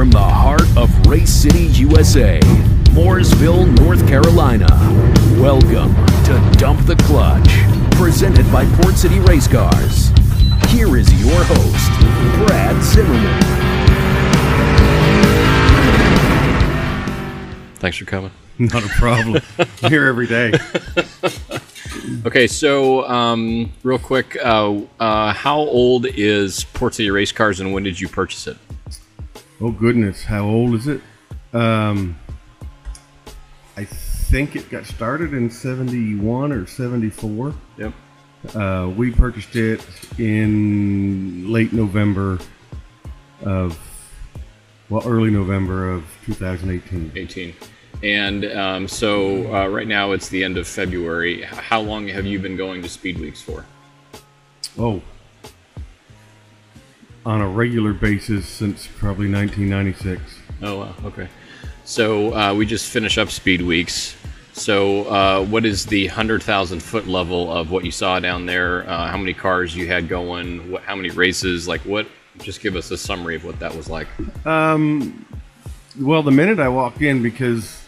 from the heart of Race City, USA, Mooresville, North Carolina. Welcome to Dump the Clutch, presented by Port City Race Cars. Here is your host, Brad Zimmerman. Thanks for coming. Not a problem. I'm here every day. Okay, so um, real quick, uh, uh, how old is Port City Race Cars, and when did you purchase it? Oh goodness, how old is it? Um, I think it got started in '71 or '74. Yep. Uh, we purchased it in late November of, well, early November of 2018. 18. And um, so uh, right now it's the end of February. How long have you been going to Speed Weeks for? Oh, on a regular basis since probably 1996. Oh, wow. Okay. So uh, we just finished up Speed Weeks. So uh, what is the 100,000 foot level of what you saw down there? Uh, how many cars you had going? What, how many races? Like what? Just give us a summary of what that was like. Um, well, the minute I walked in, because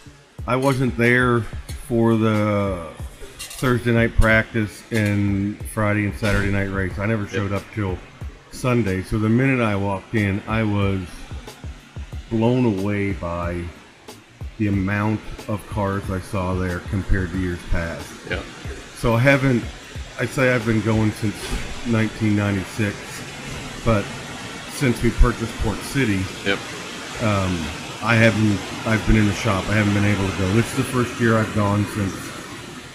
I wasn't there for the Thursday night practice and Friday and Saturday night race, I never showed up till Sunday. So the minute I walked in, I was blown away by the amount of cars I saw there compared to years past. Yeah. So I haven't, I'd say I've been going since 1996, but since we purchased Port City, Yep. I haven't. I've been in the shop. I haven't been able to go. This is the first year I've gone since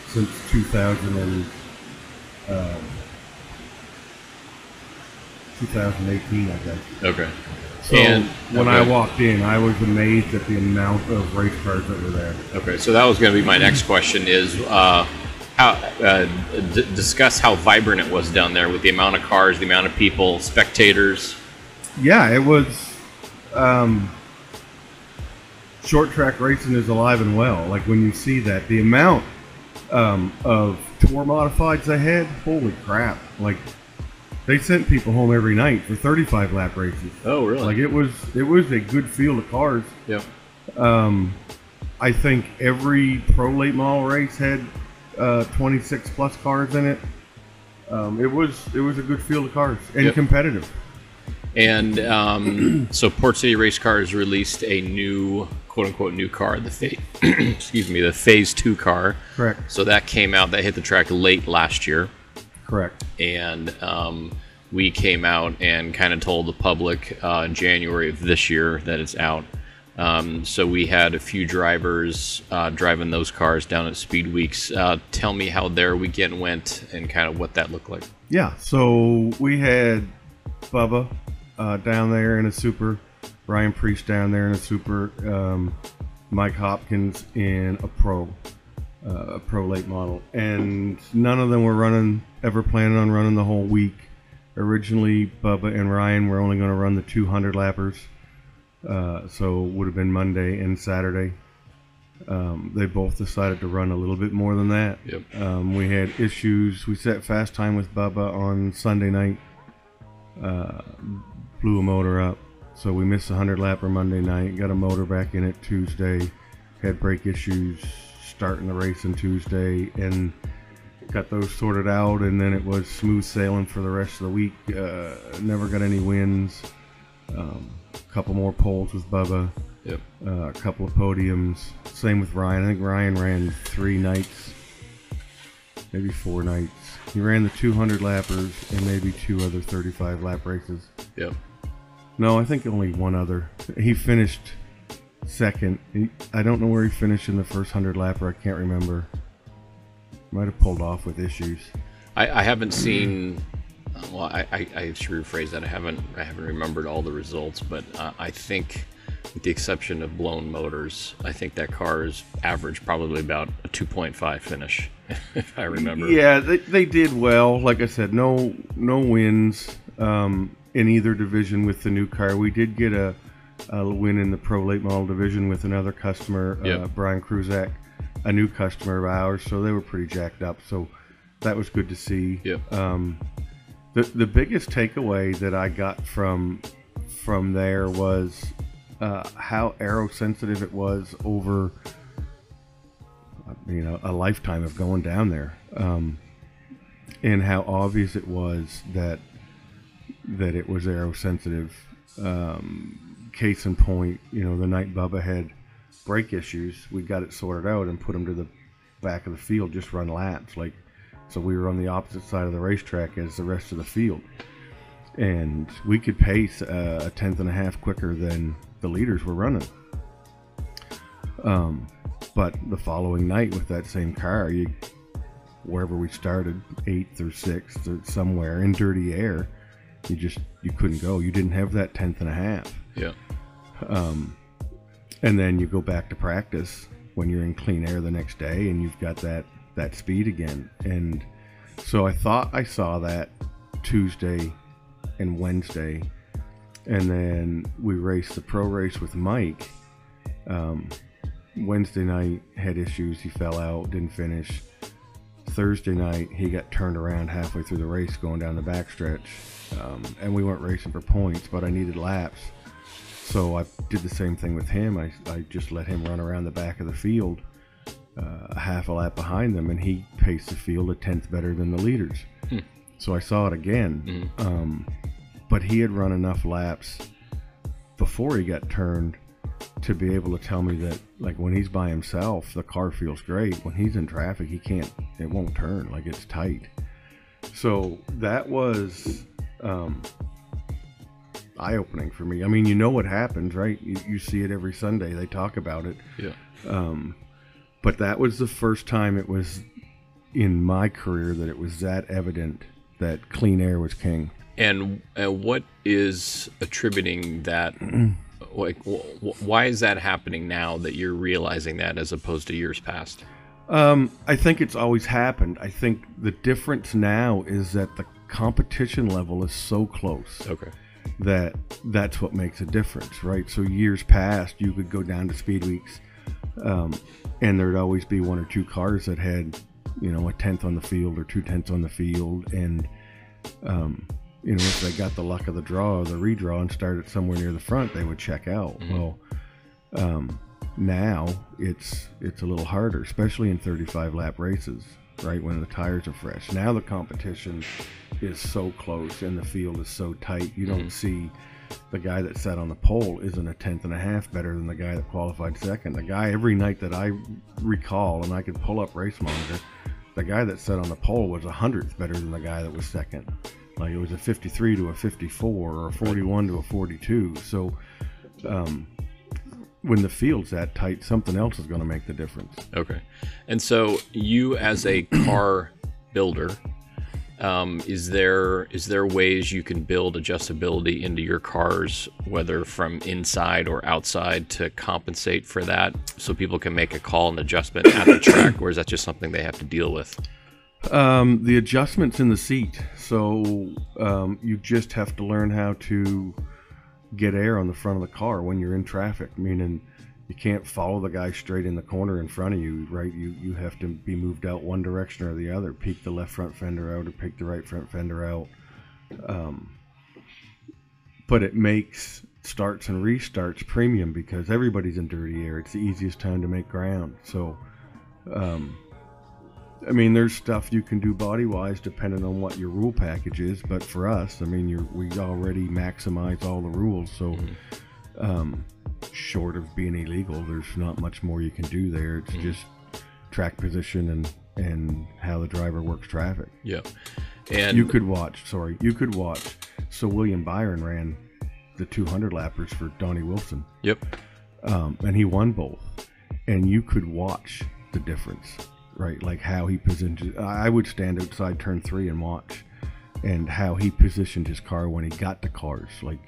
since 2000 and um, 2018, I guess. Okay. So And- when okay. I walked in, I was amazed at the amount of race cars that were there. Okay, so that was going to be my next question: is uh, how uh, d- discuss how vibrant it was down there with the amount of cars, the amount of people, spectators. Yeah, it was. Um, short track racing is alive and well. Like when you see that, the amount um, of tour modifieds they had, holy crap! Like they sent people home every night for 35 lap races. Oh, really? Like it was, it was a good field of cars. Yep. Um, I think every pro late model race had uh, 26 plus cars in it. Um, it was, it was a good field of cars and Yep. competitive. And um, so Port City Race Cars released a new quote unquote new car, the fa- excuse me, the Phase Two car. Correct. So that came out. That hit the track late last year. Correct. and um, we came out and kind of told the public uh, in January of this year that it's out. Um, so we had a few drivers uh, driving those cars down at Speed Weeks. Uh, tell me how their weekend went and kind of what that looked like. Yeah, so we had Bubba uh, down there in a super, Ryan Priest down there in a super, um, Mike Hopkins in a pro, uh, a pro late model, and none of them were running ever planning on running the whole week. Originally, Bubba and Ryan were only going to run the 200 lappers, uh, so would have been Monday and Saturday. Um, they both decided to run a little bit more than that. Yep. Um, we had issues. We set fast time with Bubba on Sunday night. Uh, blew a motor up, so we missed a hundred lapper Monday night. Got a motor back in it Tuesday. Had brake issues starting the race on Tuesday, and got those sorted out. And then it was smooth sailing for the rest of the week. Uh, never got any wins. Um, a couple more poles with Bubba Yep. uh, a couple of podiums. Same with Ryan. I think Ryan ran three nights, maybe four nights. He ran the 200 lappers and maybe two other 35 lap races. Yep. No, I think only one other. He finished second. He, I don't know where he finished in the first 100 lapper. I can't remember. Might have pulled off with issues. I, I haven't seen. Well, I, I, I should rephrase that. I haven't I haven't remembered all the results, but uh, I think, with the exception of blown motors, I think that car is average probably about a 2.5 finish, if I remember. Yeah, they, they did well. Like I said, no no wins um, in either division with the new car. We did get a, a win in the pro late model division with another customer, uh, Brian Kruzak, a new customer of ours. So they were pretty jacked up. So that was good to see. Yep. Um, the the biggest takeaway that I got from from there was uh, how aero sensitive it was over you know a lifetime of going down there, um, and how obvious it was that that it was aero sensitive. Um, case in point, you know, the night Bubba had brake issues, we got it sorted out and put him to the back of the field, just run laps. Like, so we were on the opposite side of the racetrack as the rest of the field, and we could pace uh, a tenth and a half quicker than the leaders were running. Um, but the following night with that same car, you wherever we started, eighth or sixth or somewhere in dirty air, you just you couldn't go. You didn't have that tenth and a half. Yeah. Um, and then you go back to practice when you're in clean air the next day, and you've got that that speed again. And so I thought I saw that Tuesday and Wednesday, and then we raced the pro race with Mike. Um, Wednesday night had issues. He fell out, didn't finish. Thursday night, he got turned around halfway through the race going down the backstretch. Um, and we weren't racing for points, but I needed laps. So I did the same thing with him. I, I just let him run around the back of the field, uh, a half a lap behind them, and he paced the field a tenth better than the leaders. Hmm. So I saw it again. Mhm. Um, but he had run enough laps before he got turned to be able to tell me that like when he's by himself the car feels great when he's in traffic he can't it won't turn like it's tight so that was um eye-opening for me i mean you know what happens right you, you see it every sunday they talk about it Yeah. um but that was the first time it was in my career that it was that evident that clean air was king And uh, what is attributing that? like, wh- wh- why is that happening now that you're realizing that as opposed to years past? Um, I think it's always happened. I think the difference now is that the competition level is so close Okay. That that's what makes a difference, right? So years past, you could go down to speed weeks, um, and there'd always be one or two cars that had, you know, a tenth on the field or two tenths on the field, and um, you know, if they got the luck of the draw or the redraw and started somewhere near the front, they would check out. Well, um, now it's it's a little harder, especially in 35 lap races, right when the tires are fresh. Now the competition is so close and the field is so tight. You don't see the guy that sat on the pole isn't a tenth and a half better than the guy that qualified second. The guy every night that I recall, and I could pull up race monitor, the guy that sat on the pole was a hundredth better than the guy that was second. Like it was a 53 to a 54 or a 41 to a 42. So um, when the field's that tight, something else is going to make the difference. Okay. And so you as a car builder, um, is there is there ways you can build adjustability into your cars, whether from inside or outside, to compensate for that, so people can make a call and adjustment at the track, or is that just something they have to deal with? Um, the adjustments in the seat. So um, you just have to learn how to get air on the front of the car when you're in traffic. Meaning, you can't follow the guy straight in the corner in front of you, right? You you have to be moved out one direction or the other. Peek the left front fender out or peek the right front fender out. Um, but it makes starts and restarts premium because everybody's in dirty air. It's the easiest time to make ground. So. Um, I mean, there's stuff you can do body wise depending on what your rule package is, but for us, I mean, you're, we already maximize all the rules, so um, short of being illegal, there's not much more you can do there. It's just track position and and how the driver works traffic. Yeah. And You could watch, sorry, you could watch. So William Byron ran the 200 lappers for Donnie Wilson, yep. um, and he won both. And you could watch the difference, right? Like how he positioned. I would stand outside turn three and watch, and how he positioned his car when he got to cars. Like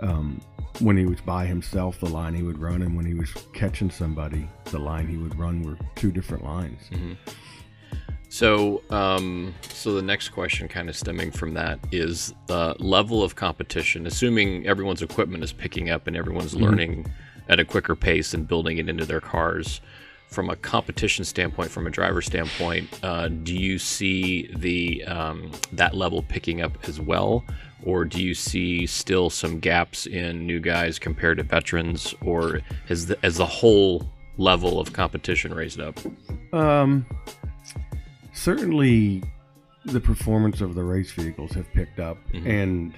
um, when he was by himself, the line he would run, and when he was catching somebody, the line he would run were two different lines. So, um, so the next question, kind of stemming from that, is the level of competition. Assuming everyone's equipment is picking up and everyone's learning at a quicker pace and building it into their cars, from a competition standpoint, from a driver standpoint, uh, do you see the um, that level picking up as well, or do you see still some gaps in new guys compared to veterans, or has the, as the whole level of competition raised up? Um, certainly, the performance of the race vehicles have picked up, and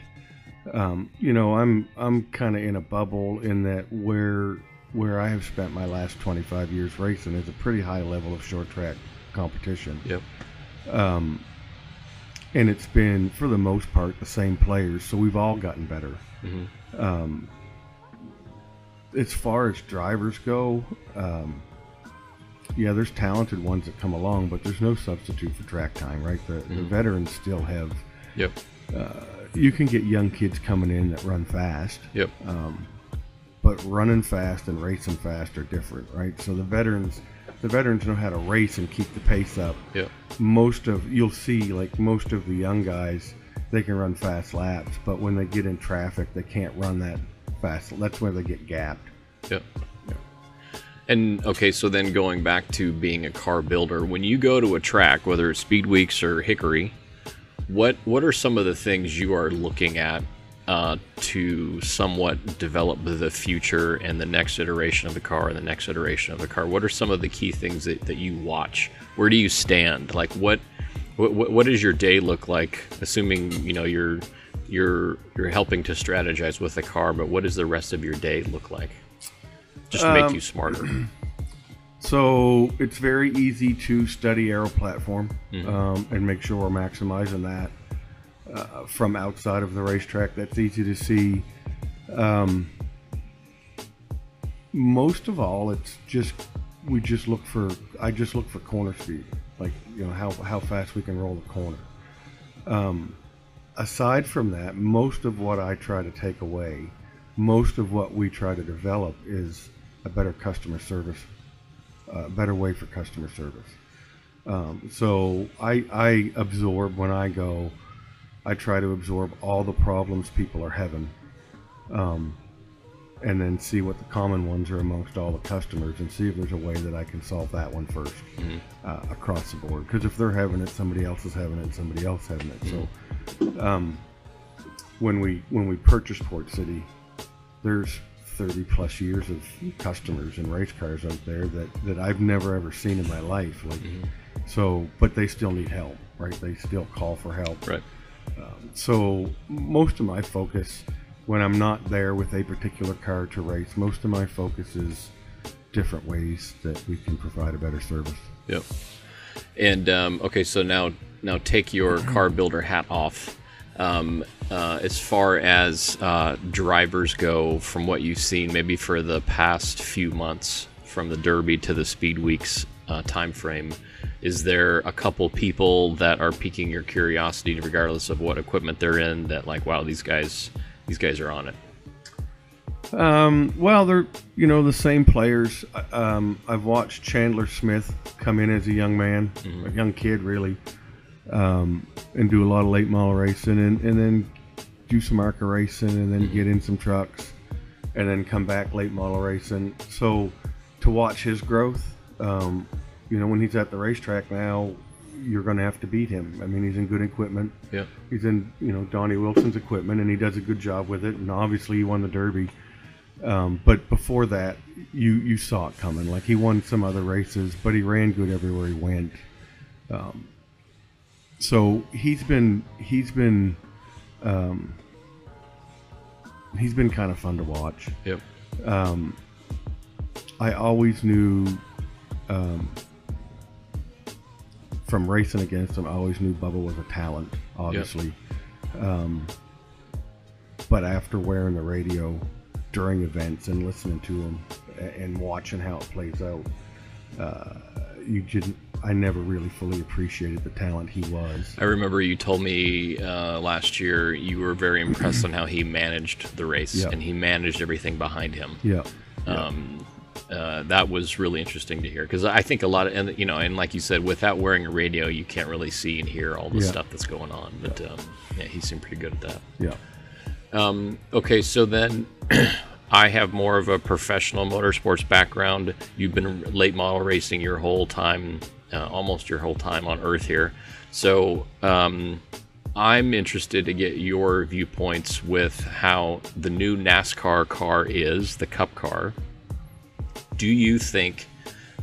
um, you know, I'm I'm kind of in a bubble in that where where I have spent my last 25 years racing is a pretty high level of short track competition. Yep. Um, and it's been for the most part the same players, so we've all gotten better. Mhm. Um, as far as drivers go, um, yeah, there's talented ones that come along, but there's no substitute for track time, right? The, the veterans still have. Yep. You can get young kids coming in that run fast, Yep. um, but running fast and racing fast are different, right? So the veterans, the veterans know how to race and keep the pace up. Yep. Most of you'll see like most of the young guys, they can run fast laps, but when they get in traffic, they can't run that fast. That's where they get gapped. Yep. And okay, so then going back to being a car builder, when you go to a track, whether it's Speed Weeks or Hickory, what what are some of the things you are looking at uh, to somewhat develop the future and the next iteration of the car and the next iteration of the car? What are some of the key things that, that you watch? Where do you stand? Like what what what does your day look like? Assuming you know you're you're you're helping to strategize with the car, but what does the rest of your day look like? Just to make Um, you smarter. So it's very easy to study aero platform um, and make sure we're maximizing that uh, from outside of the racetrack. That's easy to see. Um, most of all, it's just we just look for. I just look for corner speed, like you know how how fast we can roll the corner. Um, aside from that, most of what I try to take away, most of what we try to develop is a better customer service a better way for customer service. Um, so I, I absorb when I go, I try to absorb all the problems people are having, um, and then see what the common ones are amongst all the customers, and see if there's a way that I can solve that one 1st uh, across the board. Because if they're having it, somebody else is having it, somebody else having it. So um, when we when we purchased Port City, there's 30 plus years of customers and race cars out there that, that I've never ever seen in my life. Like, so, but they still need help, right? They still call for help. Right. So most of my focus, when I'm not there with a particular car to race, most of my focus is different ways that we can provide a better service. Yep. And um, okay, so now now take your car builder hat off. Um, uh, as far as uh, drivers go, from what you've seen, maybe for the past few months, from the Derby to the Speed Weeks uh, time frame, is there a couple people that are piquing your curiosity, regardless of what equipment they're in? That like, wow, these guys, these guys are on it. Um, well, they're you know the same players. Um, I've watched Chandler Smith come in as a young man, a young kid really, um, and do a lot of late model racing, and, and then do some ARCA racing, and then get in some trucks, and then come back late model racing. So to watch his growth, um, you know, when he's at the racetrack now, you're going to have to beat him. I mean, he's in good equipment Yeah. he's in you know Donnie Wilson's equipment and he does a good job with it and obviously he won the Derby um, but before that you you saw it coming like he won some other races but he ran good everywhere he went um, so he's been he's been um, he's been kind of fun to watch Yep. Um, I always knew um, from racing against him, I always knew Bubba was a talent, obviously. Um, but after wearing the radio during events and listening to him and watching how it plays out, uh, you didn't. I never really fully appreciated the talent he was. I remember you told me uh, last year you were very impressed on how he managed the race Yeah. and he managed everything behind him. Yeah. Um, uh, that was really interesting to hear because I think a lot of and you know and like you said, without wearing a radio, you can't really see and hear all the Yeah. stuff that's going on. But um, yeah, he seemed pretty good at that. Yeah. Um, okay, so then I have more of a professional motorsports background. You've been late model racing your whole time, uh, almost your whole time on Earth here. So um, I'm interested to get your viewpoints with how the new NASCAR car is, the Cup car. Do you think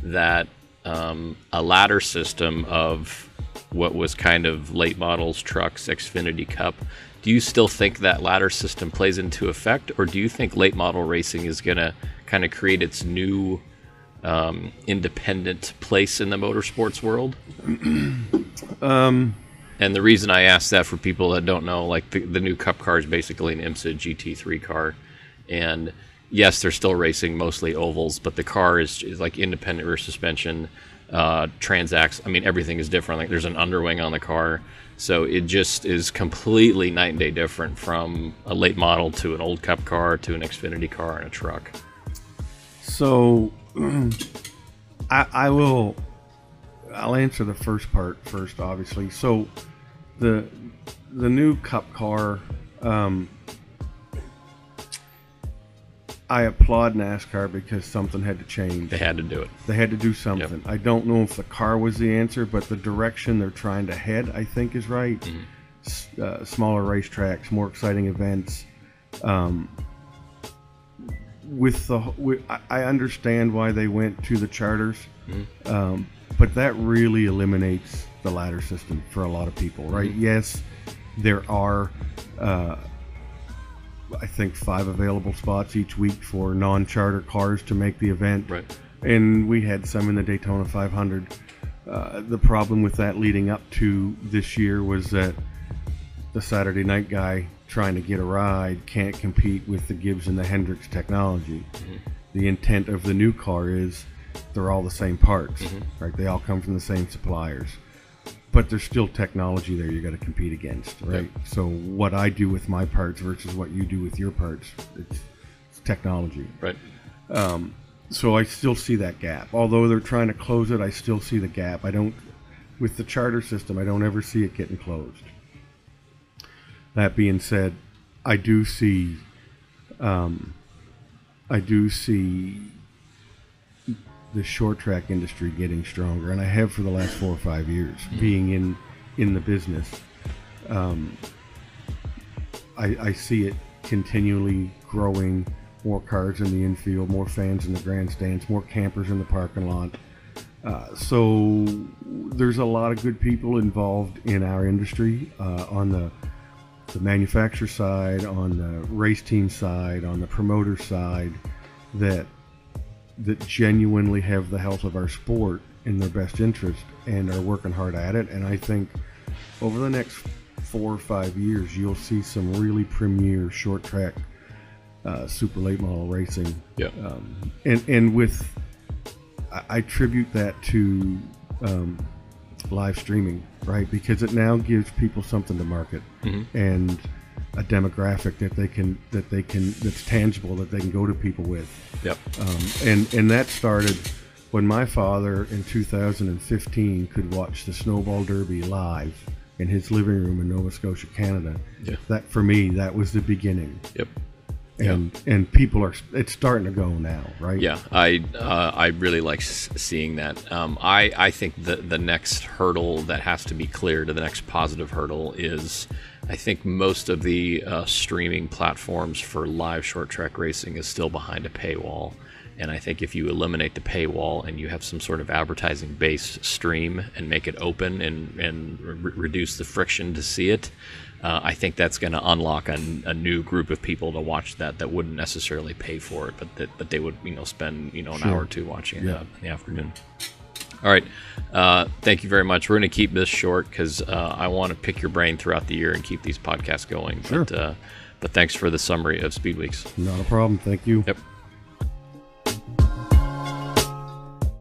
that um, a ladder system of what was kind of late models, trucks, Xfinity Cup, do you still think that ladder system plays into effect, or do you think late model racing is going to kind of create its new um, independent place in the motorsports world? Um, and the reason I ask that for people that don't know, like the, the new Cup car is basically an IMSA GT3 car, and yes, they're still racing mostly ovals, but the car is, is like independent rear suspension, uh, transaxle. I mean, everything is different. Like there's an underwing on the car, so it just is completely night and day different from a late model to an old Cup car to an Xfinity car and a truck. So, I, I will. I'll answer the first part first, obviously. So, the the new Cup car. Um, I applaud NASCAR because something had to change. They had to do it. They had to do something. I don't know if the car was the answer, but the direction they're trying to head, I think, is right. S- Uh, smaller racetracks, more exciting events. Um, with the, with, I- I understand why they went to the charters, um, but that really eliminates the ladder system for a lot of people, right? Yes, there are. Uh, I think five available spots each week for non-charter cars to make the event. Right. And we had some in the Daytona 500. Uh, the problem with that leading up to this year was that the Saturday night guy trying to get a ride can't compete with the Gibbs and the Hendricks technology. The intent of the new car is they're all the same parts, right? They all come from the same suppliers but there's still technology there you got to compete against, right? So what I do with my parts versus what you do with your parts, it's, it's technology. Right. So I still see that gap. Although they're trying to close it, I still see the gap. I don't, with the charter system, I don't ever see it getting closed. That being said, I do see, um, I do see the short track industry getting stronger, and I have for the last four or five years, being in in the business. Um, I, I see it continually growing. More cars in the infield, more fans in the grandstands, more campers in the parking lot. Uh, so there's a lot of good people involved in our industry uh, on the the manufacturer side, on the race team side, on the promoter side, that that genuinely have the health of our sport in their best interest and are working hard at it. And I think over the next four or five years, you'll see some really premier short track uh, super late model racing. Yeah. Um, and and with I, I tribute that to um, live streaming, right? Because it now gives people something to market and a demographic that they can that they can that's tangible that they can go to people with. Yep. Um, and and that started when my father in 2015 could watch the Snowball Derby live in his living room in Nova Scotia, Canada. Yeah. That for me, that was the beginning. Yep. And and people are it's starting to go now, right? Yeah, I uh, I really like seeing that. Um, I I think the the next hurdle that has to be cleared, the next positive hurdle is, I think most of the uh, streaming platforms for live short track racing is still behind a paywall. And I think if you eliminate the paywall and you have some sort of advertising based stream and make it open and, and re- reduce the friction to see it, uh, I think that's going to unlock a, a new group of people to watch that that wouldn't necessarily pay for it, but that, that they would you know spend you know an hour or two watching it Yeah. uh, in the afternoon. All right, uh, thank you very much. We're going to keep this short because uh, I want to pick your brain throughout the year and keep these podcasts going. Sure. But, uh, but thanks for the summary of Speed Weeks. Not a problem. Thank you. Yep.